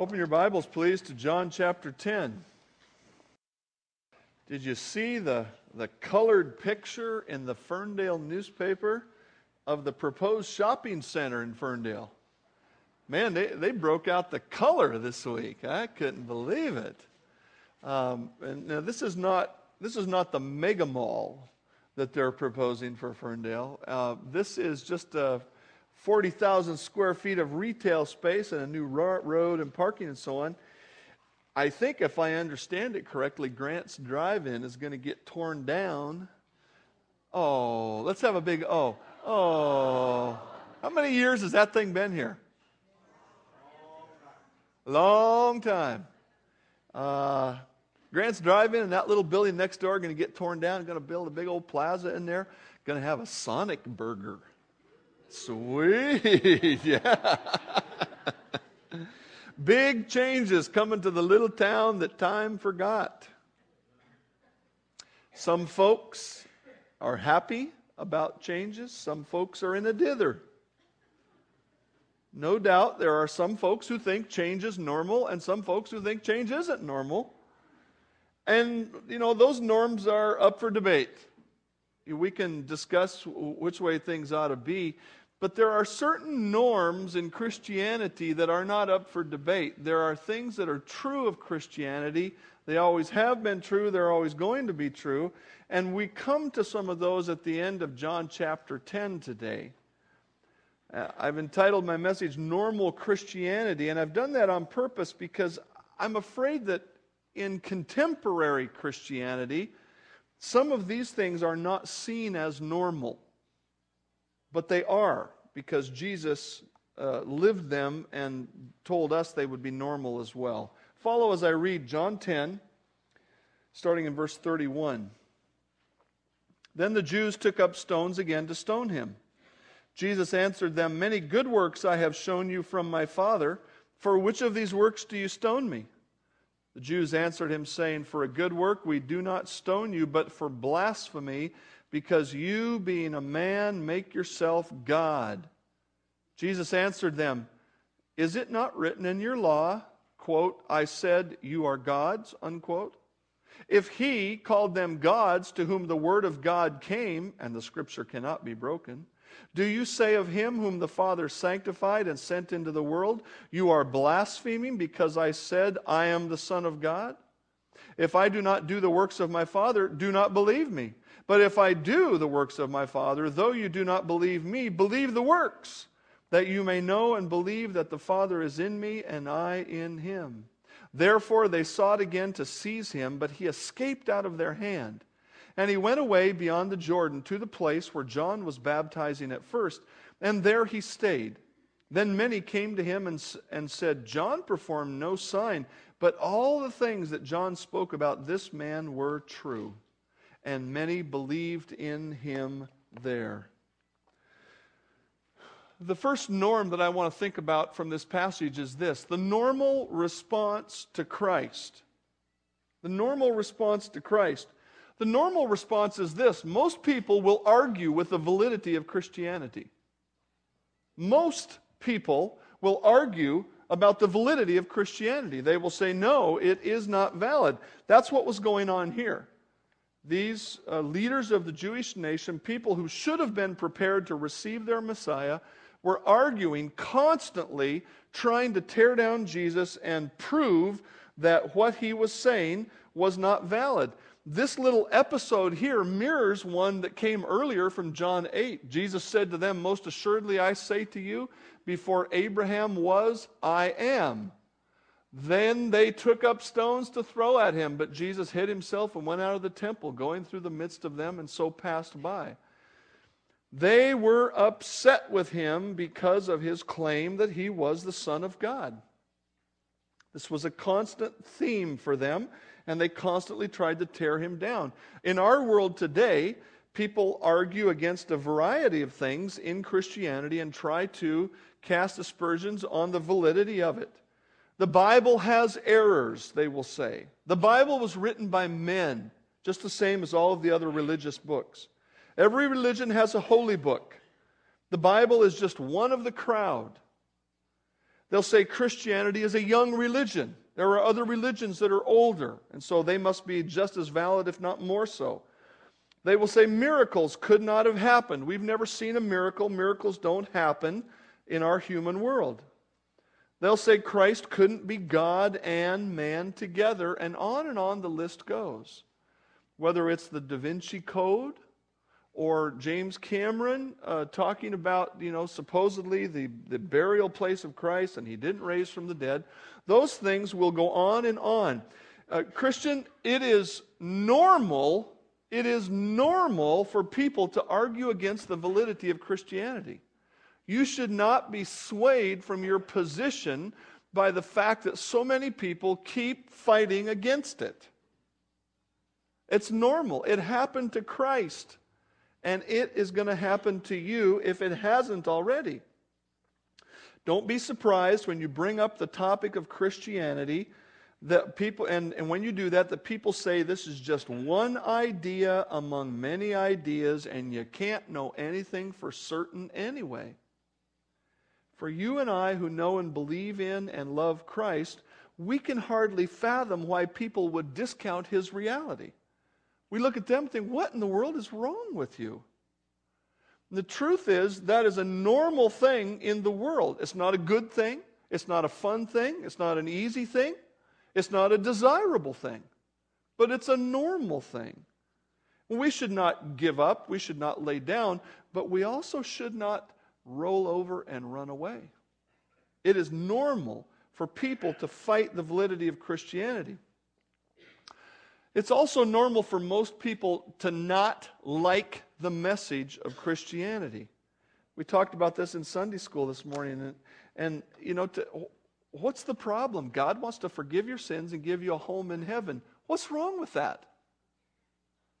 Open your Bibles, please, to John chapter 10. Did you see the, the colored picture in the Ferndale newspaper of the proposed shopping center in Ferndale? Man, they, they broke out the color this week. I couldn't believe it. Um, and now this is not this is not the mega mall that they're proposing for Ferndale. Uh, this is just a 40,000 square feet of retail space and a new road and parking and so on. I think, if I understand it correctly, Grant's Drive In is going to get torn down. Oh, let's have a big oh. Oh. How many years has that thing been here? Long time. Uh, Grant's Drive In and that little building next door are going to get torn down. Going to build a big old plaza in there. Going to have a Sonic burger. Sweet. Yeah. Big changes coming to the little town that time forgot. Some folks are happy about changes, some folks are in a dither. No doubt there are some folks who think change is normal and some folks who think change isn't normal. And, you know, those norms are up for debate. We can discuss which way things ought to be, but there are certain norms in Christianity that are not up for debate. There are things that are true of Christianity. They always have been true, they're always going to be true. And we come to some of those at the end of John chapter 10 today. Uh, I've entitled my message Normal Christianity, and I've done that on purpose because I'm afraid that in contemporary Christianity, some of these things are not seen as normal. But they are, because Jesus uh, lived them and told us they would be normal as well. Follow as I read John 10, starting in verse 31. Then the Jews took up stones again to stone him. Jesus answered them, Many good works I have shown you from my Father. For which of these works do you stone me? The Jews answered him, saying, For a good work we do not stone you, but for blasphemy because you, being a man, make yourself God. Jesus answered them, Is it not written in your law, quote, I said, You are gods, unquote? If he called them gods to whom the word of God came, and the scripture cannot be broken, do you say of him whom the Father sanctified and sent into the world, You are blaspheming because I said, I am the Son of God? If I do not do the works of my Father, do not believe me. But if I do the works of my Father, though you do not believe me, believe the works, that you may know and believe that the Father is in me and I in him. Therefore they sought again to seize him, but he escaped out of their hand. And he went away beyond the Jordan to the place where John was baptizing at first, and there he stayed. Then many came to him and, and said, John performed no sign, but all the things that John spoke about this man were true and many believed in him there. The first norm that I want to think about from this passage is this the normal response to Christ. The normal response to Christ. The normal response is this most people will argue with the validity of Christianity. Most people will argue about the validity of Christianity. They will say, no, it is not valid. That's what was going on here these uh, leaders of the Jewish nation, people who should have been prepared to receive their Messiah, were arguing constantly, trying to tear down Jesus and prove that what he was saying was not valid. This little episode here mirrors one that came earlier from John 8. Jesus said to them, Most assuredly I say to you, before Abraham was, I am. Then they took up stones to throw at him, but Jesus hid himself and went out of the temple, going through the midst of them, and so passed by. They were upset with him because of his claim that he was the Son of God. This was a constant theme for them, and they constantly tried to tear him down. In our world today, people argue against a variety of things in Christianity and try to cast aspersions on the validity of it. The Bible has errors, they will say. The Bible was written by men, just the same as all of the other religious books. Every religion has a holy book. The Bible is just one of the crowd. They'll say Christianity is a young religion. There are other religions that are older, and so they must be just as valid, if not more so. They will say miracles could not have happened. We've never seen a miracle. Miracles don't happen in our human world. They'll say Christ couldn't be God and man together, and on and on the list goes. Whether it's the Da Vinci Code or James Cameron uh, talking about, you know, supposedly the, the burial place of Christ and he didn't raise from the dead, those things will go on and on. Uh, Christian, it is normal, it is normal for people to argue against the validity of Christianity. You should not be swayed from your position by the fact that so many people keep fighting against it. It's normal. It happened to Christ, and it is going to happen to you if it hasn't already. Don't be surprised when you bring up the topic of Christianity that people and, and when you do that that people say this is just one idea among many ideas and you can't know anything for certain anyway. For you and I who know and believe in and love Christ, we can hardly fathom why people would discount his reality. We look at them and think, what in the world is wrong with you? And The truth is, that is a normal thing in the world. It's not a good thing. It's not a fun thing. It's not an easy thing. It's not a desirable thing. But it's a normal thing. We should not give up. We should not lay down. But we also should not roll over and run away. It is normal for people to fight the validity of Christianity. It's also normal for most people to not like the message of Christianity. We talked about this in Sunday school this morning, and, and you know, to, what's the problem? God wants to forgive your sins and give you a home in heaven. What's wrong with that?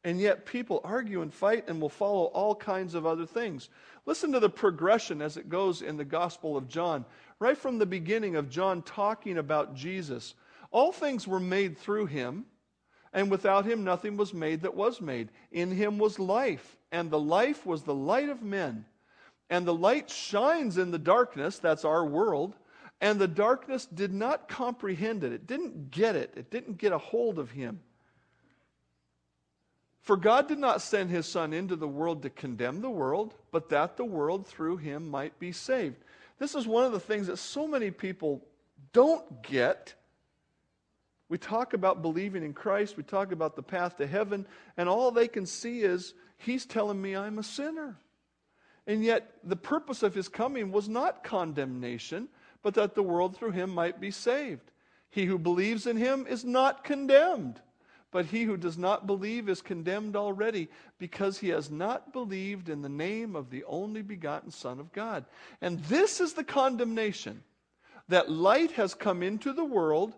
And yet people argue and fight and will follow all kinds of other things. Listen to the progression as it goes in the Gospel of John. Right from the beginning of John talking about Jesus, all things were made through him, and without him nothing was made that was made. In him was life, and the life was the light of men. And the light shines in the darkness, that's our world, and the darkness did not comprehend it. It didn't get it, it didn't get a hold of him. For God did not send his Son into the world to condemn the world, but that the world through him might be saved. This is one of the things that so many people don't get. We talk about believing in Christ, we talk about the path to heaven, and all they can see is, He's telling me I'm a sinner. And yet, the purpose of His coming was not condemnation, but that the world through Him might be saved. He who believes in Him is not condemned. But he who does not believe is condemned already because he has not believed in the name of the only begotten Son of God. And this is the condemnation that light has come into the world,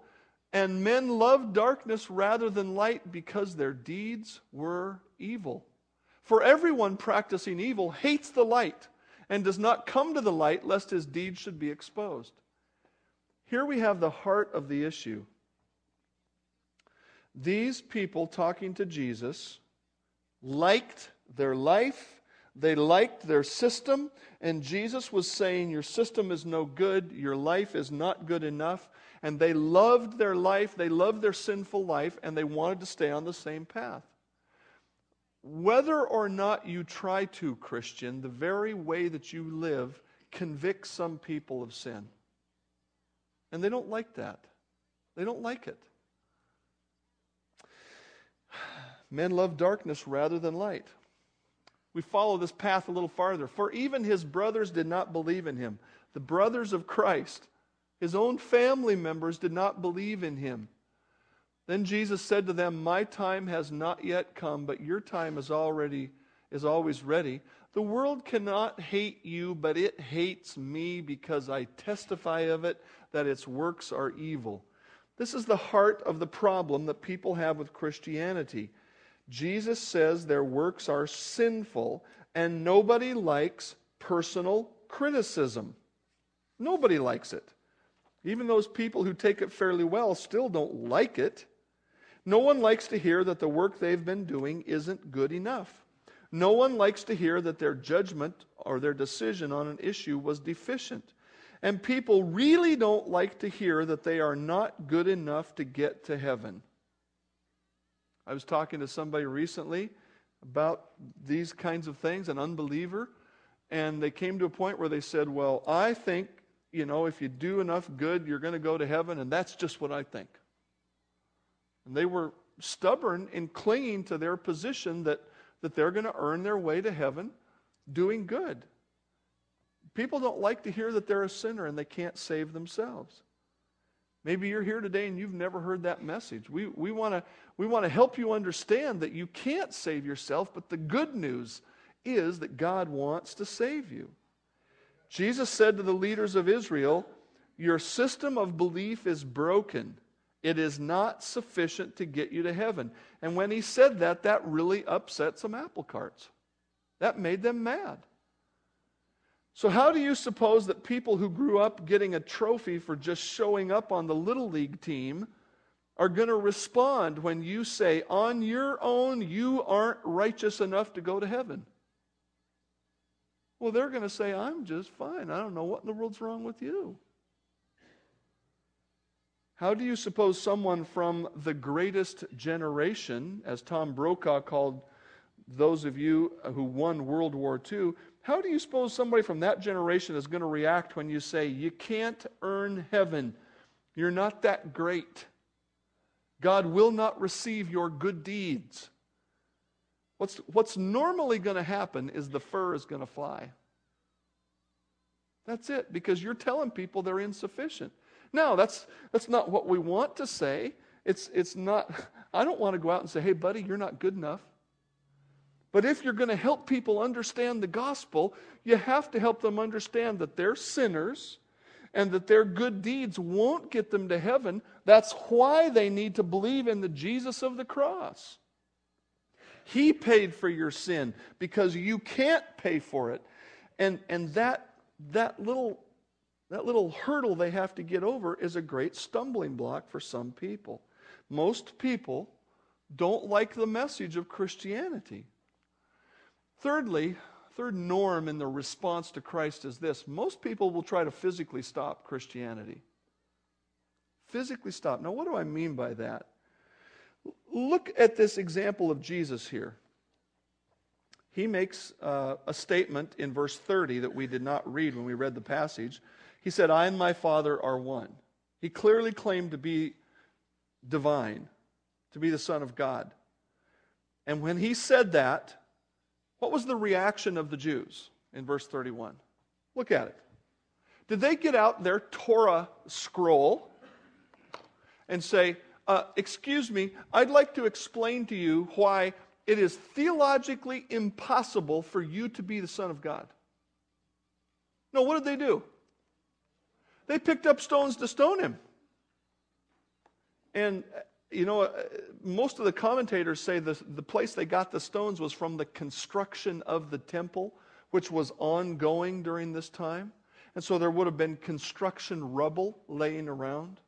and men love darkness rather than light because their deeds were evil. For everyone practicing evil hates the light and does not come to the light lest his deeds should be exposed. Here we have the heart of the issue. These people talking to Jesus liked their life, they liked their system, and Jesus was saying, Your system is no good, your life is not good enough. And they loved their life, they loved their sinful life, and they wanted to stay on the same path. Whether or not you try to, Christian, the very way that you live convicts some people of sin. And they don't like that. They don't like it. Men love darkness rather than light. We follow this path a little farther. For even his brothers did not believe in him. The brothers of Christ, his own family members, did not believe in him. Then Jesus said to them, My time has not yet come, but your time is already is always ready. The world cannot hate you, but it hates me because I testify of it that its works are evil. This is the heart of the problem that people have with Christianity. Jesus says their works are sinful, and nobody likes personal criticism. Nobody likes it. Even those people who take it fairly well still don't like it. No one likes to hear that the work they've been doing isn't good enough. No one likes to hear that their judgment or their decision on an issue was deficient. And people really don't like to hear that they are not good enough to get to heaven. I was talking to somebody recently about these kinds of things, an unbeliever, and they came to a point where they said, Well, I think, you know, if you do enough good, you're going to go to heaven, and that's just what I think. And they were stubborn in clinging to their position that, that they're going to earn their way to heaven doing good. People don't like to hear that they're a sinner and they can't save themselves. Maybe you're here today and you've never heard that message. We, we want to we wanna help you understand that you can't save yourself, but the good news is that God wants to save you. Jesus said to the leaders of Israel, Your system of belief is broken. It is not sufficient to get you to heaven. And when he said that, that really upset some apple carts. That made them mad. So, how do you suppose that people who grew up getting a trophy for just showing up on the Little League team are going to respond when you say, on your own, you aren't righteous enough to go to heaven? Well, they're going to say, I'm just fine. I don't know what in the world's wrong with you. How do you suppose someone from the greatest generation, as Tom Brokaw called those of you who won World War II, how do you suppose somebody from that generation is going to react when you say, You can't earn heaven? You're not that great. God will not receive your good deeds. What's, what's normally going to happen is the fur is going to fly. That's it, because you're telling people they're insufficient. No, that's, that's not what we want to say. It's, it's not, I don't want to go out and say, hey, buddy, you're not good enough. But if you're going to help people understand the gospel, you have to help them understand that they're sinners and that their good deeds won't get them to heaven. That's why they need to believe in the Jesus of the cross. He paid for your sin because you can't pay for it. And, and that, that, little, that little hurdle they have to get over is a great stumbling block for some people. Most people don't like the message of Christianity. Thirdly, third norm in the response to Christ is this most people will try to physically stop Christianity. Physically stop. Now, what do I mean by that? Look at this example of Jesus here. He makes uh, a statement in verse 30 that we did not read when we read the passage. He said, I and my Father are one. He clearly claimed to be divine, to be the Son of God. And when he said that, what was the reaction of the Jews in verse 31? Look at it. Did they get out their Torah scroll and say, uh, Excuse me, I'd like to explain to you why it is theologically impossible for you to be the Son of God? No, what did they do? They picked up stones to stone him. And you know, uh, most of the commentators say the, the place they got the stones was from the construction of the temple, which was ongoing during this time. And so there would have been construction rubble laying around.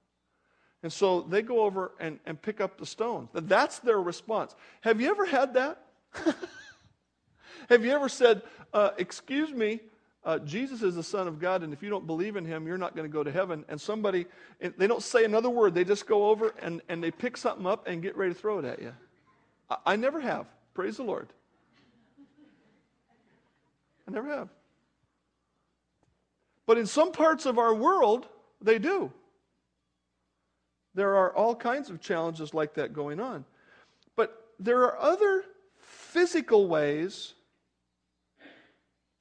And so they go over and, and pick up the stones. That's their response. Have you ever had that? have you ever said, uh, Excuse me, uh, Jesus is the Son of God, and if you don't believe in him, you're not going to go to heaven. And somebody, they don't say another word, they just go over and, and they pick something up and get ready to throw it at you. I, I never have. Praise the Lord. I never have. But in some parts of our world, they do. There are all kinds of challenges like that going on. But there are other physical ways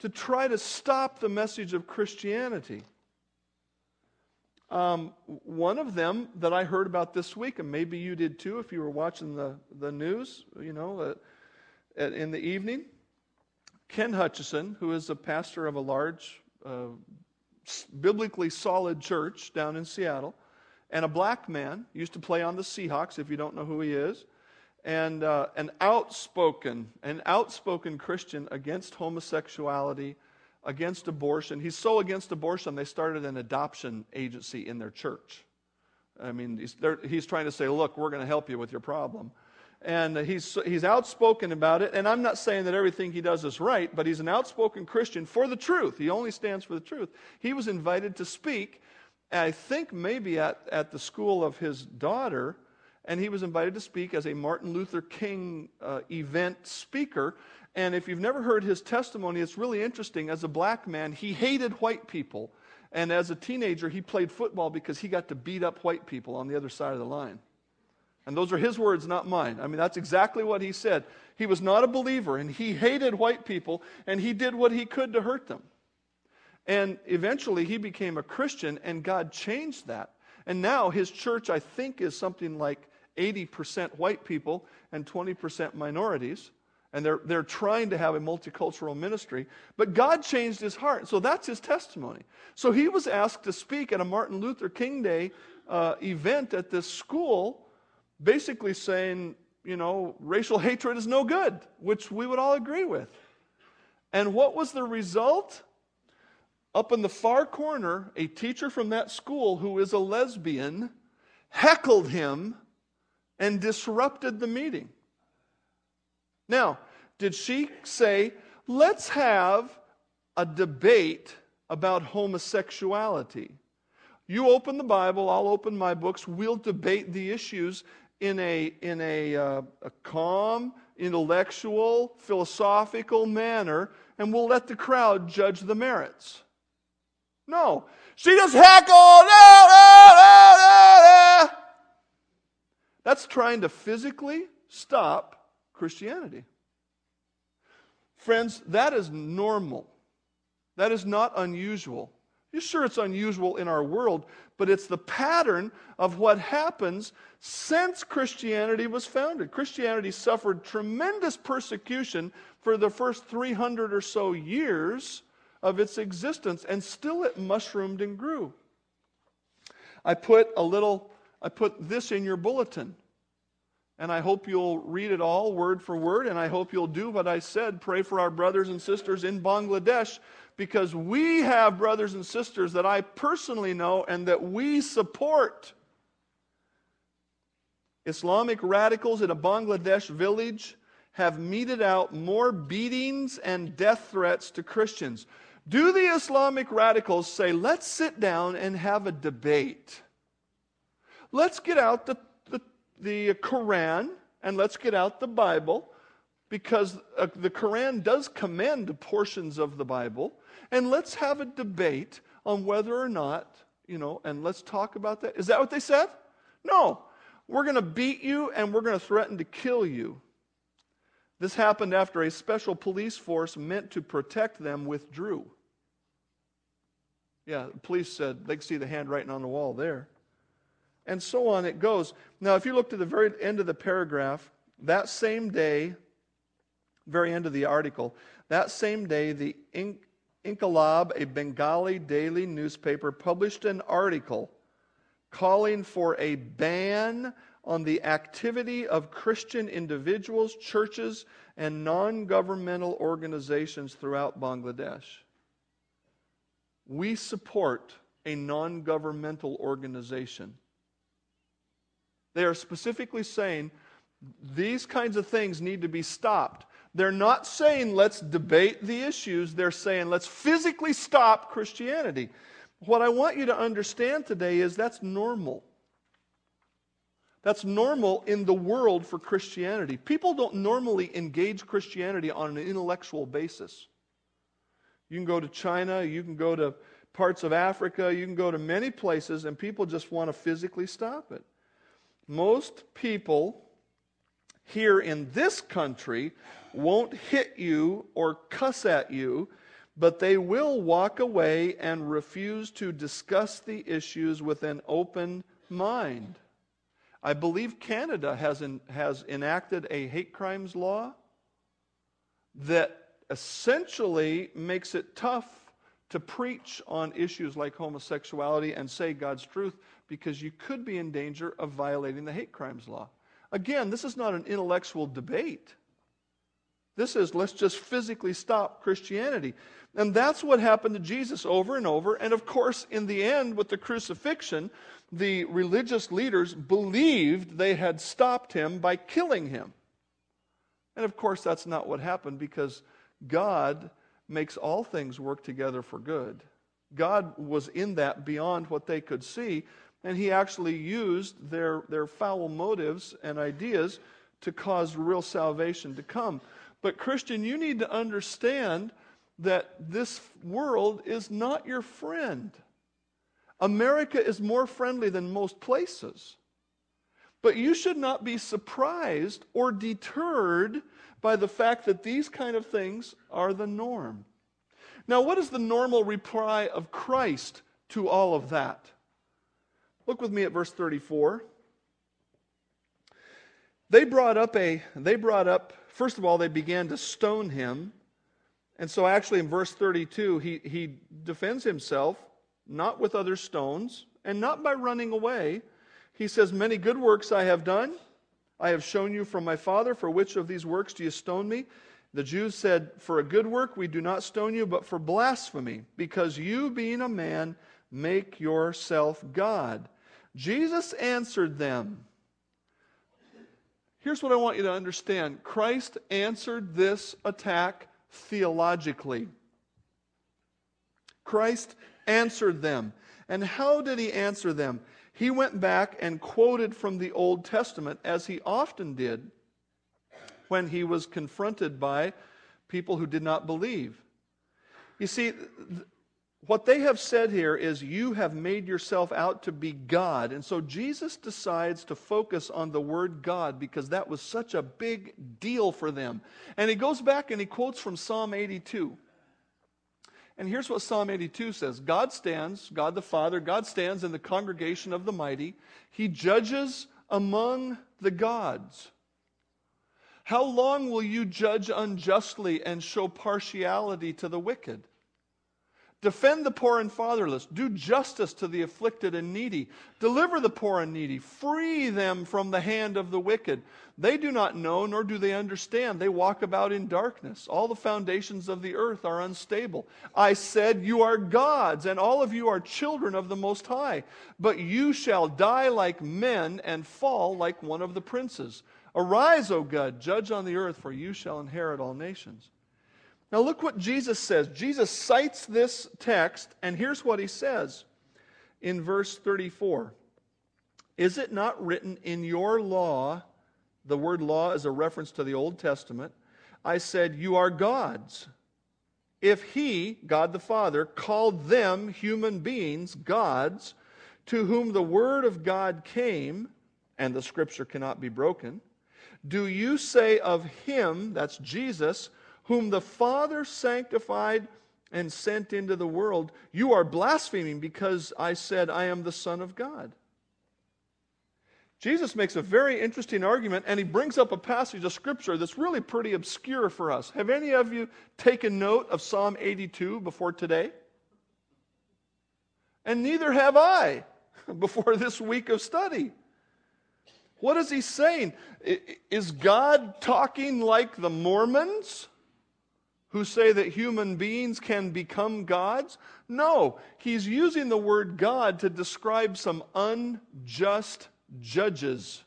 to try to stop the message of Christianity. Um, one of them that I heard about this week, and maybe you did too if you were watching the, the news, you know, uh, at, in the evening. Ken Hutcherson, who is a pastor of a large, uh, biblically solid church down in Seattle, and a black man, used to play on the Seahawks, if you don't know who he is and uh, an outspoken, an outspoken Christian against homosexuality, against abortion. He's so against abortion, they started an adoption agency in their church. I mean, he's, he's trying to say, look, we're going to help you with your problem. and he's, he's outspoken about it. And I'm not saying that everything he does is right, but he's an outspoken Christian for the truth. He only stands for the truth. He was invited to speak, I think maybe at, at the school of his daughter, and he was invited to speak as a Martin Luther King uh, event speaker. And if you've never heard his testimony, it's really interesting. As a black man, he hated white people. And as a teenager, he played football because he got to beat up white people on the other side of the line. And those are his words, not mine. I mean, that's exactly what he said. He was not a believer, and he hated white people, and he did what he could to hurt them. And eventually, he became a Christian, and God changed that. And now his church, I think, is something like 80% white people and 20% minorities. And they're, they're trying to have a multicultural ministry. But God changed his heart. So that's his testimony. So he was asked to speak at a Martin Luther King Day uh, event at this school basically saying, you know, racial hatred is no good, which we would all agree with. And what was the result? Up in the far corner, a teacher from that school who is a lesbian heckled him and disrupted the meeting. Now, did she say, let's have a debate about homosexuality? You open the Bible, I'll open my books, we'll debate the issues in a, in a, uh, a calm, intellectual, philosophical manner, and we'll let the crowd judge the merits. No. She just heckled. That's trying to physically stop Christianity. Friends, that is normal. That is not unusual. You're sure it's unusual in our world, but it's the pattern of what happens since Christianity was founded. Christianity suffered tremendous persecution for the first 300 or so years of its existence, and still it mushroomed and grew. I put a little, I put this in your bulletin. And I hope you'll read it all word for word, and I hope you'll do what I said. Pray for our brothers and sisters in Bangladesh because we have brothers and sisters that I personally know and that we support. Islamic radicals in a Bangladesh village have meted out more beatings and death threats to Christians. Do the Islamic radicals say, let's sit down and have a debate? Let's get out the, the, the Quran and let's get out the Bible because uh, the Quran does commend portions of the Bible and let's have a debate on whether or not, you know, and let's talk about that. Is that what they said? No. We're going to beat you and we're going to threaten to kill you. This happened after a special police force meant to protect them withdrew. Yeah, the police said they could see the handwriting on the wall there. And so on it goes. Now, if you look to the very end of the paragraph, that same day, very end of the article, that same day, the Inqilab, a Bengali daily newspaper, published an article calling for a ban on the activity of Christian individuals, churches, and non governmental organizations throughout Bangladesh. We support a non governmental organization. They are specifically saying these kinds of things need to be stopped. They're not saying let's debate the issues, they're saying let's physically stop Christianity. What I want you to understand today is that's normal. That's normal in the world for Christianity. People don't normally engage Christianity on an intellectual basis. You can go to China, you can go to parts of Africa, you can go to many places, and people just want to physically stop it. Most people here in this country won't hit you or cuss at you, but they will walk away and refuse to discuss the issues with an open mind. I believe Canada has, in, has enacted a hate crimes law that essentially makes it tough to preach on issues like homosexuality and say God's truth because you could be in danger of violating the hate crimes law. Again, this is not an intellectual debate. This is, let's just physically stop Christianity. And that's what happened to Jesus over and over. And of course, in the end, with the crucifixion, the religious leaders believed they had stopped him by killing him. And of course, that's not what happened because God makes all things work together for good. God was in that beyond what they could see, and He actually used their, their foul motives and ideas to cause real salvation to come. But, Christian, you need to understand that this world is not your friend. America is more friendly than most places. But you should not be surprised or deterred by the fact that these kind of things are the norm. Now, what is the normal reply of Christ to all of that? Look with me at verse 34. They brought up a, they brought up, first of all, they began to stone him. And so, actually, in verse 32, he, he defends himself not with other stones and not by running away. He says, Many good works I have done. I have shown you from my Father. For which of these works do you stone me? The Jews said, For a good work we do not stone you, but for blasphemy, because you, being a man, make yourself God. Jesus answered them. Here's what I want you to understand Christ answered this attack theologically. Christ answered them. And how did he answer them? He went back and quoted from the Old Testament, as he often did when he was confronted by people who did not believe. You see, what they have said here is, You have made yourself out to be God. And so Jesus decides to focus on the word God because that was such a big deal for them. And he goes back and he quotes from Psalm 82. And here's what Psalm 82 says God stands, God the Father, God stands in the congregation of the mighty. He judges among the gods. How long will you judge unjustly and show partiality to the wicked? Defend the poor and fatherless. Do justice to the afflicted and needy. Deliver the poor and needy. Free them from the hand of the wicked. They do not know, nor do they understand. They walk about in darkness. All the foundations of the earth are unstable. I said, You are gods, and all of you are children of the Most High. But you shall die like men and fall like one of the princes. Arise, O God, judge on the earth, for you shall inherit all nations. Now, look what Jesus says. Jesus cites this text, and here's what he says in verse 34 Is it not written in your law? The word law is a reference to the Old Testament. I said, You are gods. If he, God the Father, called them human beings, gods, to whom the word of God came, and the scripture cannot be broken, do you say of him, that's Jesus, whom the Father sanctified and sent into the world, you are blaspheming because I said, I am the Son of God. Jesus makes a very interesting argument, and he brings up a passage of Scripture that's really pretty obscure for us. Have any of you taken note of Psalm 82 before today? And neither have I before this week of study. What is he saying? Is God talking like the Mormons? Who say that human beings can become gods? No, he's using the word God to describe some unjust judges.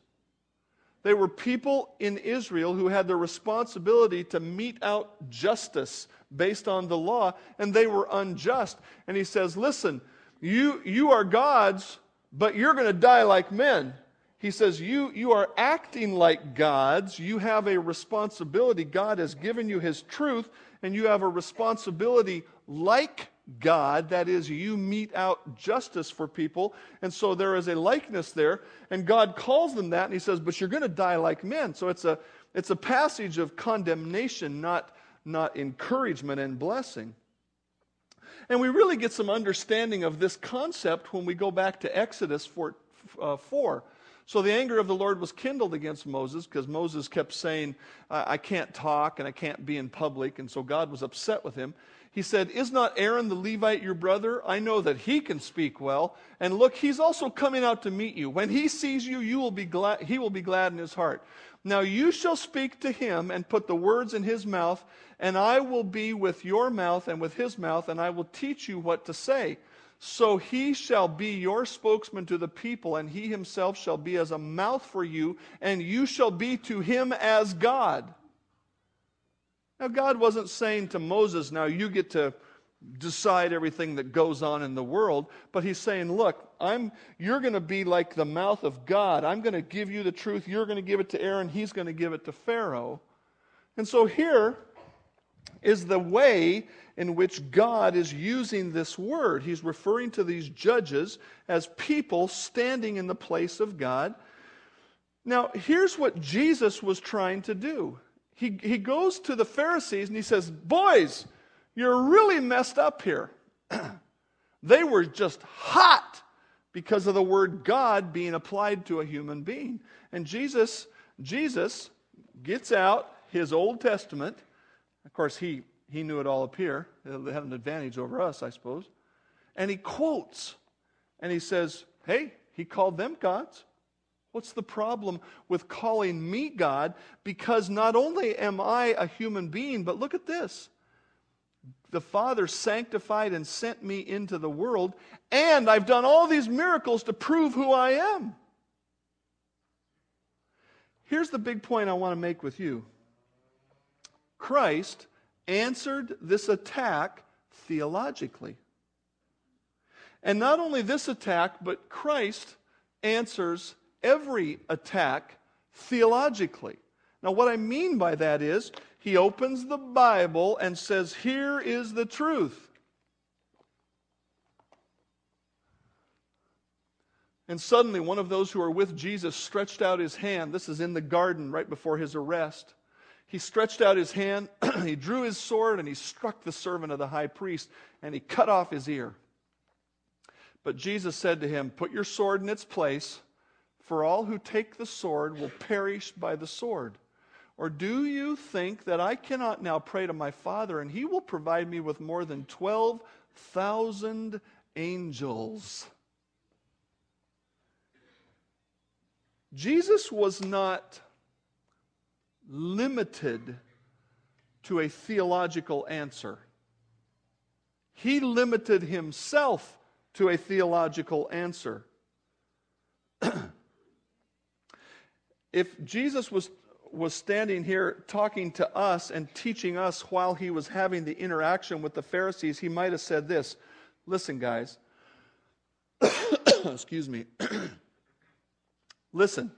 They were people in Israel who had the responsibility to mete out justice based on the law, and they were unjust. And he says, Listen, you, you are gods, but you're going to die like men. He says, you, you are acting like gods. You have a responsibility. God has given you His truth, and you have a responsibility like God. That is, you mete out justice for people. And so there is a likeness there. And God calls them that, and He says, But you're going to die like men. So it's a, it's a passage of condemnation, not, not encouragement and blessing. And we really get some understanding of this concept when we go back to Exodus 4. Uh, 4 so the anger of the Lord was kindled against Moses because Moses kept saying, I-, can't talk and I can't be in public. And so God was upset with him. He said, Is not Aaron the Levite your brother? I know that he can speak well. And look, he's also coming out to meet you. When he sees you, you will be glad, he will be glad in his heart. Now you shall speak to him and put the words in his mouth, and I will be with your mouth and with his mouth, and I will teach you what to say. So he shall be your spokesman to the people, and he himself shall be as a mouth for you, and you shall be to him as God. Now, God wasn't saying to Moses, now you get to decide everything that goes on in the world, but he's saying, look, I'm, you're going to be like the mouth of God. I'm going to give you the truth. You're going to give it to Aaron. He's going to give it to Pharaoh. And so here is the way in which God is using this word. He's referring to these judges as people standing in the place of God. Now, here's what Jesus was trying to do he, he goes to the Pharisees and he says, Boys, you're really messed up here. they were just hot because of the word God being applied to a human being. And Jesus, Jesus gets out his Old Testament. Of course, he, he knew it all up here. They had an advantage over us, I suppose. And he quotes and he says, Hey, he called them gods. What's the problem with calling me God? Because not only am I a human being, but look at this. The Father sanctified and sent me into the world, and I've done all these miracles to prove who I am. Here's the big point I want to make with you Christ answered this attack theologically. And not only this attack, but Christ answers every attack theologically. Now, what I mean by that is he opens the Bible and says, Here is the truth. And suddenly, one of those who are with Jesus stretched out his hand. This is in the garden right before his arrest. He stretched out his hand, he drew his sword, and he struck the servant of the high priest, and he cut off his ear. But Jesus said to him, Put your sword in its place for all who take the sword will perish by the sword. Or do you think that I cannot now pray to my Father, and he will provide me with more than 12,000 angels? Jesus was not limited to a theological answer. He limited himself to a theological answer. if Jesus was, was standing here talking to us and teaching us while he was having the interaction with the Pharisees, he might have said this Listen, guys, excuse me. Listen,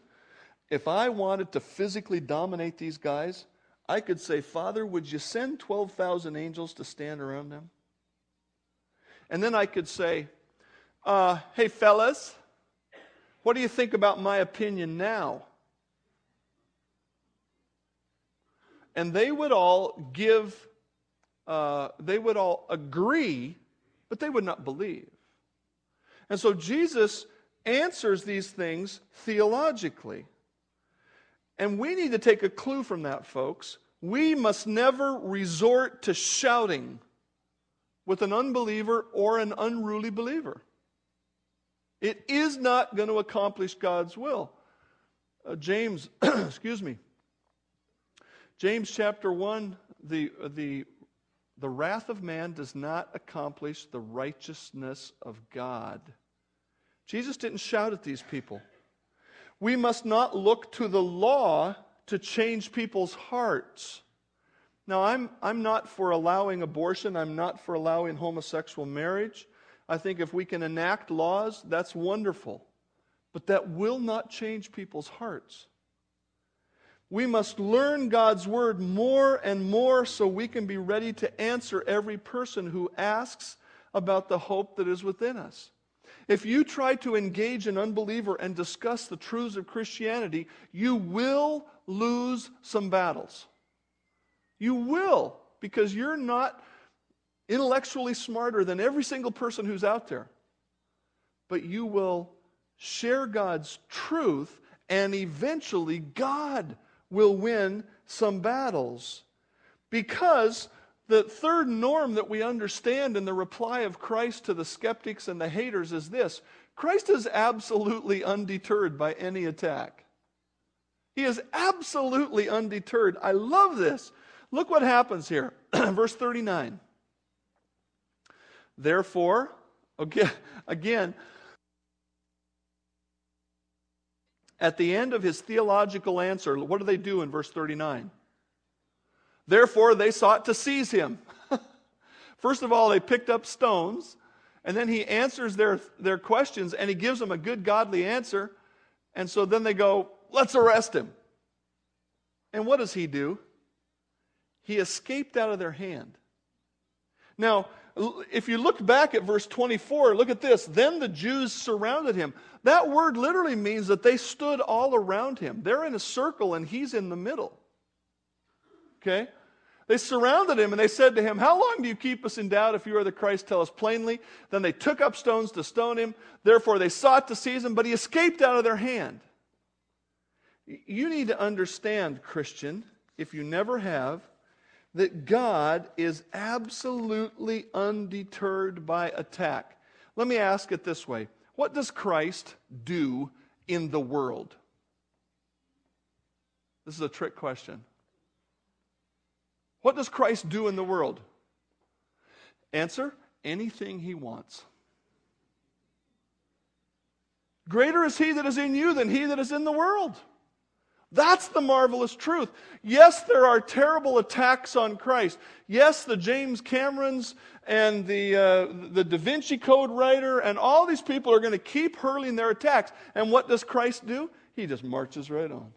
if I wanted to physically dominate these guys, I could say, Father, would you send 12,000 angels to stand around them? And then I could say, uh, Hey, fellas, what do you think about my opinion now? and they would all give, uh, they would all agree, but they would not believe. And so Jesus answers these things theologically. And we need to take a clue from that, folks. We must never resort to shouting with an unbeliever or an unruly believer. It is not going to accomplish God's will. Uh, James, excuse me, James chapter 1 the, the, the wrath of man does not accomplish the righteousness of God. Jesus didn't shout at these people. We must not look to the law to change people's hearts. Now, I'm, I'm not for allowing abortion, I'm not for allowing homosexual marriage. I think if we can enact laws, that's wonderful. But that will not change people's hearts. We must learn God's word more and more so we can be ready to answer every person who asks about the hope that is within us. If you try to engage an unbeliever and discuss the truths of Christianity, you will lose some battles. You will, because you're not intellectually smarter than every single person who's out there. But you will share God's truth, and eventually God will win some battles because The third norm that we understand in the reply of Christ to the skeptics and the haters is this Christ is absolutely undeterred by any attack. He is absolutely undeterred. I love this. Look what happens here. Verse 39. Therefore, okay, again, at the end of his theological answer, what do they do in verse 39? Therefore, they sought to seize him. First of all, they picked up stones, and then he answers their, their questions and he gives them a good, godly answer. And so then they go, Let's arrest him. And what does he do? He escaped out of their hand. Now, if you look back at verse 24, look at this. Then the Jews surrounded him. That word literally means that they stood all around him. They're in a circle and he's in the middle. Okay? They surrounded him and they said to him, How long do you keep us in doubt? If you are the Christ, tell us plainly. Then they took up stones to stone him. Therefore, they sought to seize him, but he escaped out of their hand. You need to understand, Christian, if you never have, that God is absolutely undeterred by attack. Let me ask it this way What does Christ do in the world? This is a trick question. What does Christ do in the world? Answer anything he wants. Greater is he that is in you than he that is in the world. That's the marvelous truth. Yes, there are terrible attacks on Christ. Yes, the James Camerons and the, uh, the Da Vinci Code writer and all these people are going to keep hurling their attacks. And what does Christ do? He just marches right on.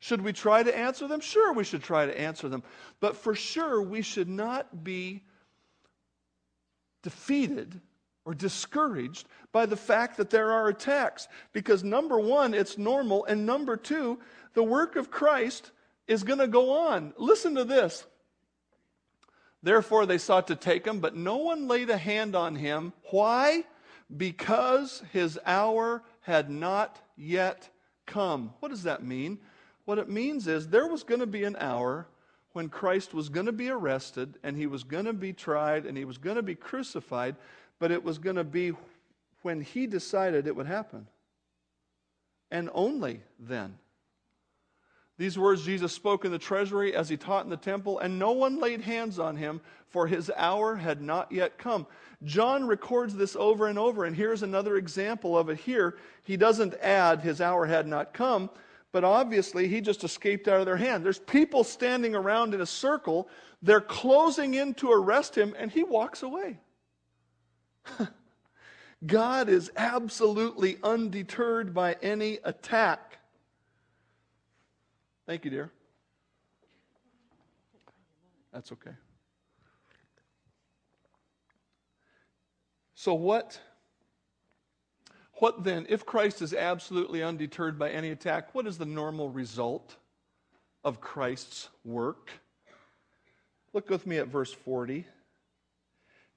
Should we try to answer them? Sure, we should try to answer them. But for sure, we should not be defeated or discouraged by the fact that there are attacks. Because number one, it's normal. And number two, the work of Christ is going to go on. Listen to this. Therefore, they sought to take him, but no one laid a hand on him. Why? Because his hour had not yet come. What does that mean? What it means is there was going to be an hour when Christ was going to be arrested and he was going to be tried and he was going to be crucified, but it was going to be when he decided it would happen. And only then. These words Jesus spoke in the treasury as he taught in the temple, and no one laid hands on him, for his hour had not yet come. John records this over and over, and here's another example of it here. He doesn't add, his hour had not come, but obviously he just escaped out of their hand. There's people standing around in a circle. They're closing in to arrest him, and he walks away. God is absolutely undeterred by any attack. Thank you, dear. That's okay. So, what what then, if Christ is absolutely undeterred by any attack, what is the normal result of Christ's work? Look with me at verse 40.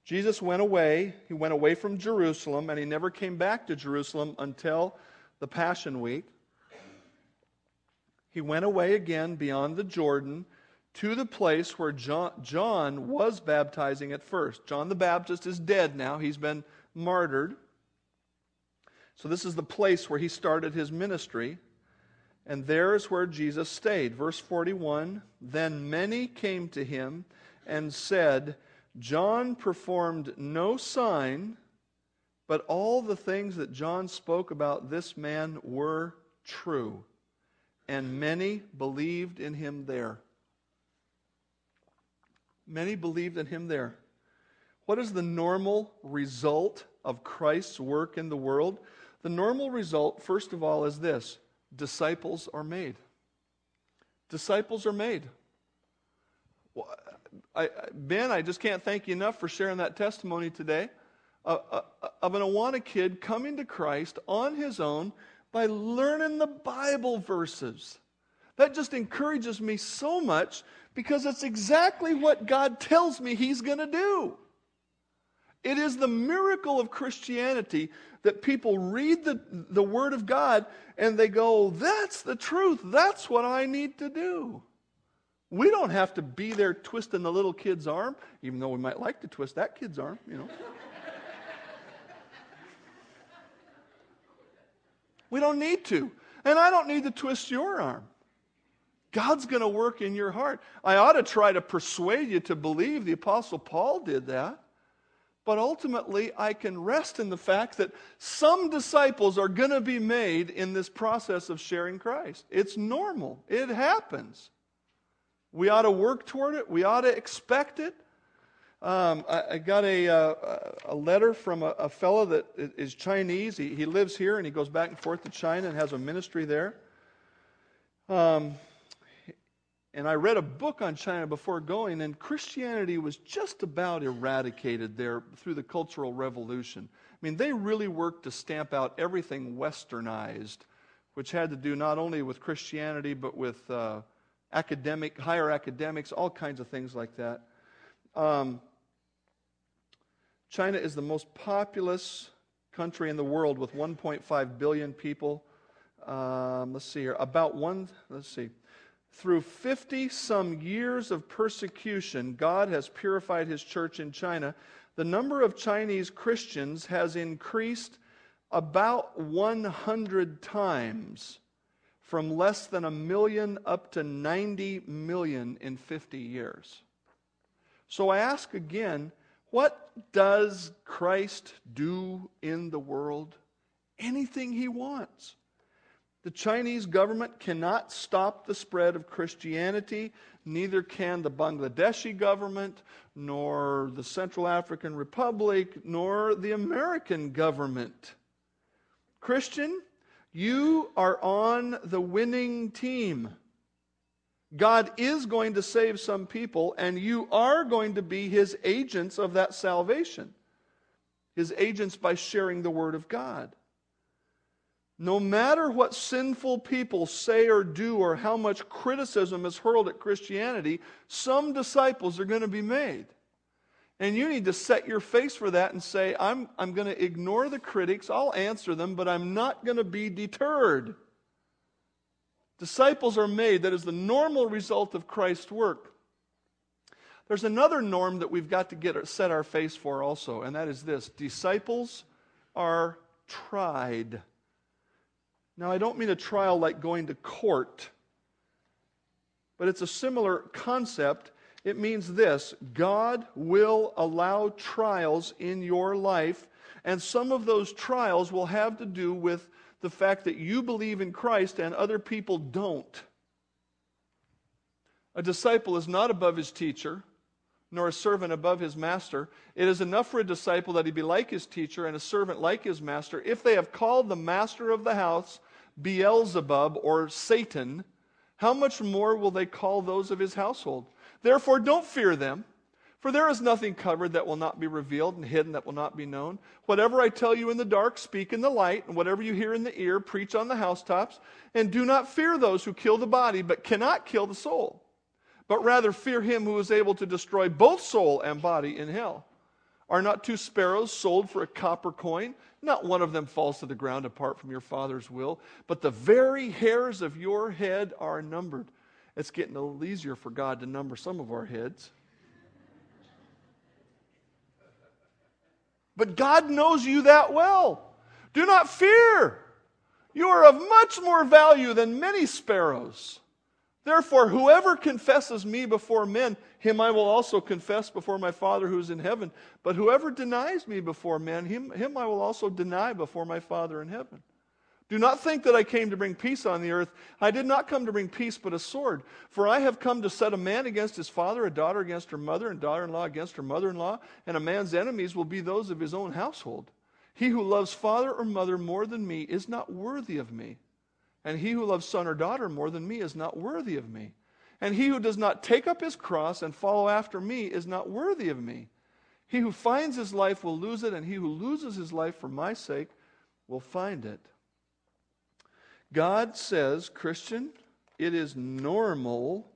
Jesus went away. He went away from Jerusalem, and he never came back to Jerusalem until the Passion Week. He went away again beyond the Jordan to the place where John, John was baptizing at first. John the Baptist is dead now, he's been martyred. So, this is the place where he started his ministry. And there is where Jesus stayed. Verse 41 Then many came to him and said, John performed no sign, but all the things that John spoke about this man were true. And many believed in him there. Many believed in him there. What is the normal result of Christ's work in the world? The normal result, first of all, is this disciples are made. Disciples are made. I, ben, I just can't thank you enough for sharing that testimony today uh, uh, of an Awana kid coming to Christ on his own by learning the Bible verses. That just encourages me so much because it's exactly what God tells me He's going to do. It is the miracle of Christianity that people read the, the Word of God and they go, That's the truth. That's what I need to do. We don't have to be there twisting the little kid's arm, even though we might like to twist that kid's arm, you know. we don't need to. And I don't need to twist your arm. God's going to work in your heart. I ought to try to persuade you to believe the Apostle Paul did that. But ultimately, I can rest in the fact that some disciples are going to be made in this process of sharing Christ. It's normal, it happens. We ought to work toward it, we ought to expect it. Um, I, I, got a, uh, a letter from a, a fellow that is Chinese. He, he lives here and he goes back and forth to China and has a ministry there. Um, and I read a book on China before going, and Christianity was just about eradicated there through the Cultural Revolution. I mean, they really worked to stamp out everything westernized, which had to do not only with Christianity, but with uh, academic, higher academics, all kinds of things like that. Um, China is the most populous country in the world with 1.5 billion people. Um, let's see here. About one, let's see. Through 50 some years of persecution, God has purified his church in China. The number of Chinese Christians has increased about 100 times from less than a million up to 90 million in 50 years. So I ask again what does Christ do in the world? Anything he wants. The Chinese government cannot stop the spread of Christianity, neither can the Bangladeshi government, nor the Central African Republic, nor the American government. Christian, you are on the winning team. God is going to save some people, and you are going to be his agents of that salvation. His agents by sharing the word of God. No matter what sinful people say or do, or how much criticism is hurled at Christianity, some disciples are going to be made. And you need to set your face for that and say, I'm, I'm going to ignore the critics, I'll answer them, but I'm not going to be deterred. Disciples are made. That is the normal result of Christ's work. There's another norm that we've got to get set our face for also, and that is this disciples are tried. Now, I don't mean a trial like going to court, but it's a similar concept. It means this God will allow trials in your life, and some of those trials will have to do with the fact that you believe in Christ and other people don't. A disciple is not above his teacher, nor a servant above his master. It is enough for a disciple that he be like his teacher and a servant like his master. If they have called the master of the house Beelzebub or Satan, how much more will they call those of his household? Therefore, don't fear them. For there is nothing covered that will not be revealed, and hidden that will not be known. Whatever I tell you in the dark, speak in the light, and whatever you hear in the ear, preach on the housetops. And do not fear those who kill the body, but cannot kill the soul. But rather fear him who is able to destroy both soul and body in hell. Are not two sparrows sold for a copper coin? Not one of them falls to the ground apart from your Father's will, but the very hairs of your head are numbered. It's getting a little easier for God to number some of our heads. But God knows you that well. Do not fear. You are of much more value than many sparrows. Therefore, whoever confesses me before men, him I will also confess before my Father who is in heaven. But whoever denies me before men, him, him I will also deny before my Father in heaven. Do not think that I came to bring peace on the earth. I did not come to bring peace, but a sword. For I have come to set a man against his father, a daughter against her mother, and daughter in law against her mother in law, and a man's enemies will be those of his own household. He who loves father or mother more than me is not worthy of me. And he who loves son or daughter more than me is not worthy of me. And he who does not take up his cross and follow after me is not worthy of me. He who finds his life will lose it, and he who loses his life for my sake will find it. God says, Christian, it is normal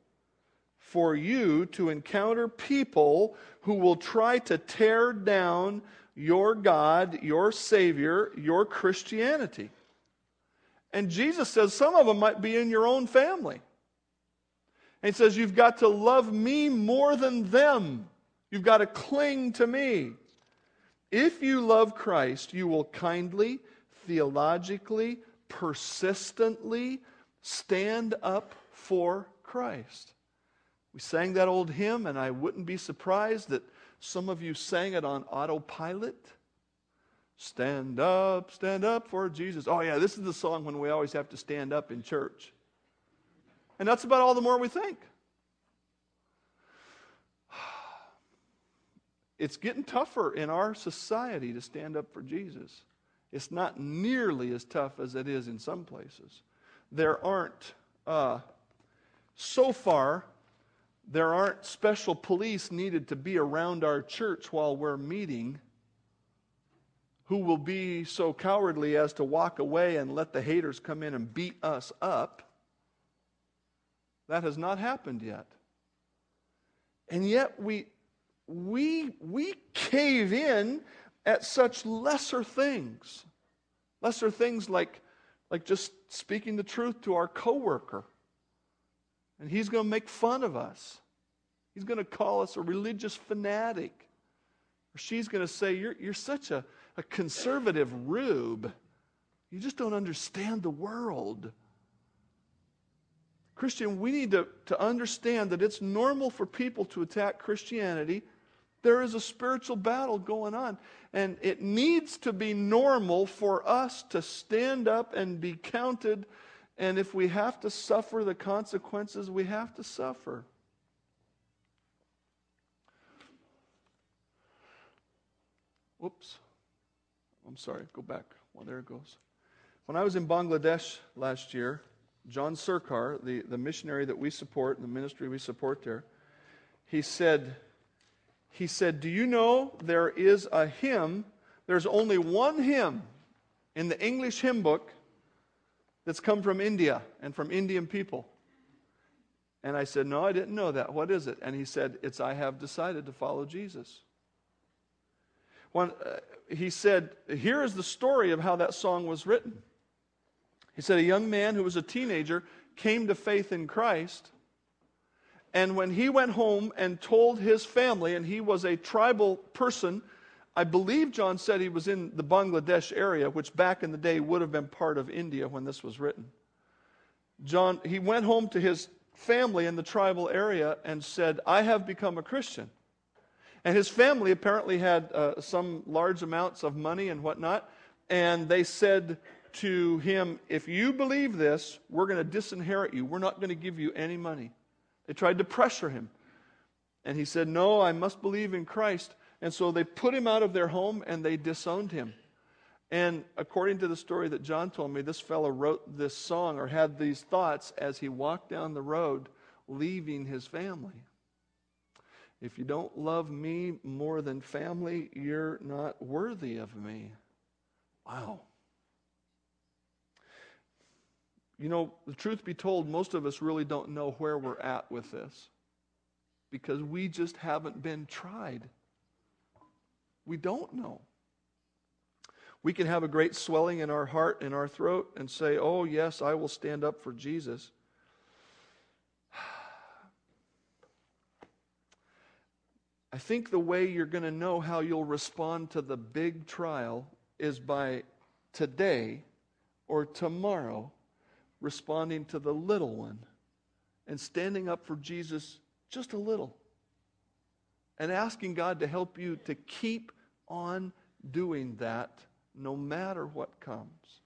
for you to encounter people who will try to tear down your God, your Savior, your Christianity. And Jesus says some of them might be in your own family. And he says, You've got to love me more than them. You've got to cling to me. If you love Christ, you will kindly, theologically, persistently stand up for Christ. We sang that old hymn, and I wouldn't be surprised that some of you sang it on autopilot. Stand up, stand up for Jesus. Oh, yeah, this is the song when we always have to stand up in church. And that's about all the more we think. It's getting tougher in our society to stand up for Jesus. It's not nearly as tough as it is in some places. There aren't, uh, so far, there aren't special police needed to be around our church while we're meeting who will be so cowardly as to walk away and let the haters come in and beat us up. That has not happened yet. And yet we, we, we cave in at such lesser things. Lesser things like, like just speaking the truth to our coworker. And he's going to make fun of us. He's going to call us a religious fanatic. Or she's going to say, You're, you're such a, a conservative rube. You just don't understand the world. Christian, we need to, to understand that it's normal for people to attack Christianity. There is a spiritual battle going on. And it needs to be normal for us to stand up and be counted. And if we have to suffer the consequences, we have to suffer. Whoops. I'm sorry, go back. Well, there it goes. When I was in Bangladesh last year, John Surkar, the, the missionary that we support, and the ministry we support there, he said, he said, Do you know there is a hymn? There's only one hymn in the English hymn book that's come from India and from Indian people. And I said, No, I didn't know that. What is it? And he said, It's I have decided to follow Jesus. When, uh, he said, Here is the story of how that song was written. He said, A young man who was a teenager came to faith in Christ. And when he went home and told his family, and he was a tribal person, I believe John said he was in the Bangladesh area, which back in the day would have been part of India when this was written. John, he went home to his family in the tribal area and said, I have become a Christian. And his family apparently had uh, some large amounts of money and whatnot. And they said to him, If you believe this, we're going to disinherit you. We're not going to give you any money. They tried to pressure him. And he said, No, I must believe in Christ. And so they put him out of their home and they disowned him. And according to the story that John told me, this fellow wrote this song or had these thoughts as he walked down the road leaving his family. If you don't love me more than family, you're not worthy of me. Wow. You know, the truth be told, most of us really don't know where we're at with this because we just haven't been tried. We don't know. We can have a great swelling in our heart and our throat and say, Oh, yes, I will stand up for Jesus. I think the way you're going to know how you'll respond to the big trial is by today or tomorrow responding to the little one and standing up for Jesus just a little and asking God to help you to keep on doing that no matter what comes.